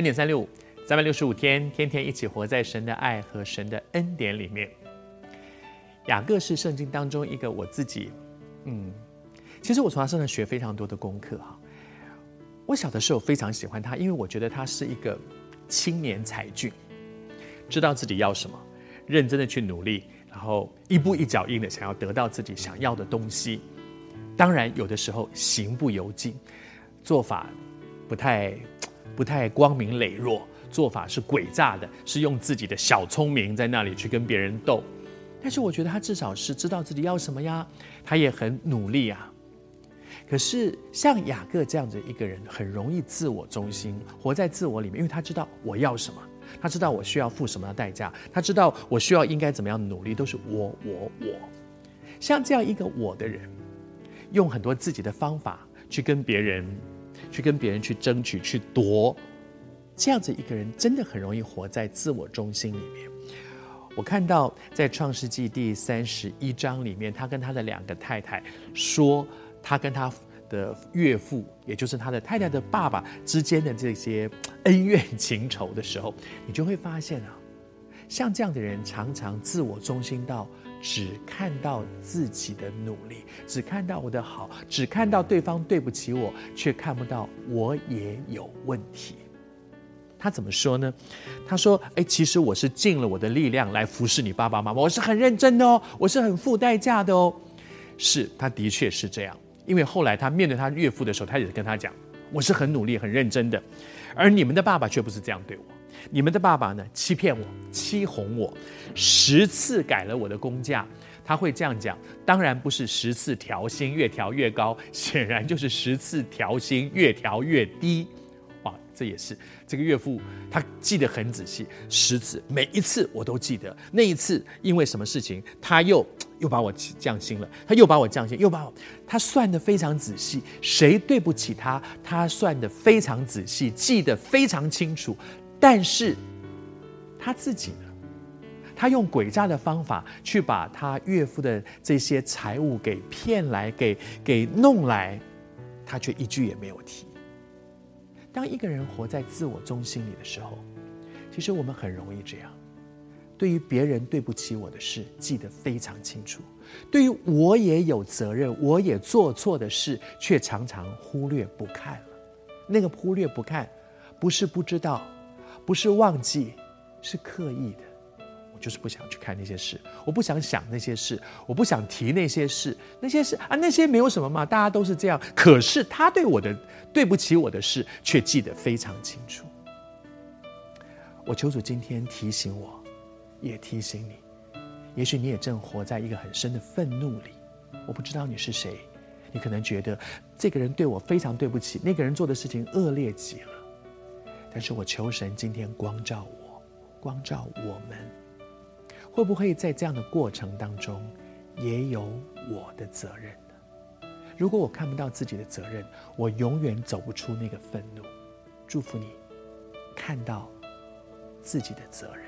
恩典三六五，三百六十五天，天天一起活在神的爱和神的恩典里面。雅各是圣经当中一个我自己，嗯，其实我从他身上学非常多的功课哈。我小的时候非常喜欢他，因为我觉得他是一个青年才俊，知道自己要什么，认真的去努力，然后一步一脚印的想要得到自己想要的东西。当然，有的时候行不由径，做法不太不太光明磊落，做法是诡诈的，是用自己的小聪明在那里去跟别人斗。但是我觉得他至少是知道自己要什么呀，他也很努力啊。可是像雅各这样子一个人，很容易自我中心，活在自我里面，因为他知道我要什么，他知道我需要付什么的代价，他知道我需要应该怎么样努力，都是我我我。像这样一个我的人，用很多自己的方法去跟别人，去跟别人去争取、去夺，这样子一个人真的很容易活在自我中心里面。我看到在创世纪第三十一章里面，他跟他的两个太太说。他跟他的岳父，也就是他的太太的爸爸之间的这些恩怨情仇的时候，你就会发现啊，像这样的人常常自我中心到只看到自己的努力，只看到我的好，只看到对方对不起我，却看不到我也有问题。他怎么说呢？他说：“哎，其实我是尽了我的力量来服侍你爸爸妈妈，我是很认真的哦，我是很付代价的哦。”是，他的确是这样。因为后来他面对他岳父的时候，他也跟他讲：“我是很努力、很认真的，而你们的爸爸却不是这样对我。你们的爸爸呢，欺骗我、欺哄我，十次改了我的工价。他会这样讲，当然不是十次调薪越调越高，显然就是十次调薪越调越低。哇，这也是这个岳父他记得很仔细，十次每一次我都记得。那一次因为什么事情，他又。”又把我降薪了，他又把我降薪，又把我，他算得非常仔细，谁对不起他，他算得非常仔细，记得非常清楚。但是他自己呢？他用诡诈的方法去把他岳父的这些财物给骗来，给给弄来，他却一句也没有提。当一个人活在自我中心里的时候，其实我们很容易这样。对于别人对不起我的事，记得非常清楚；对于我也有责任、我也做错的事，却常常忽略不看了。那个忽略不看，不是不知道，不是忘记，是刻意的。我就是不想去看那些事，我不想想那些事，我不想提那些事。那些事啊，那些没有什么嘛，大家都是这样。可是他对我的对不起我的事，却记得非常清楚。我求主今天提醒我。也提醒你，也许你也正活在一个很深的愤怒里。我不知道你是谁，你可能觉得这个人对我非常对不起，那个人做的事情恶劣极了。但是我求神今天光照我，光照我们，会不会在这样的过程当中也有我的责任呢？如果我看不到自己的责任，我永远走不出那个愤怒。祝福你，看到自己的责任。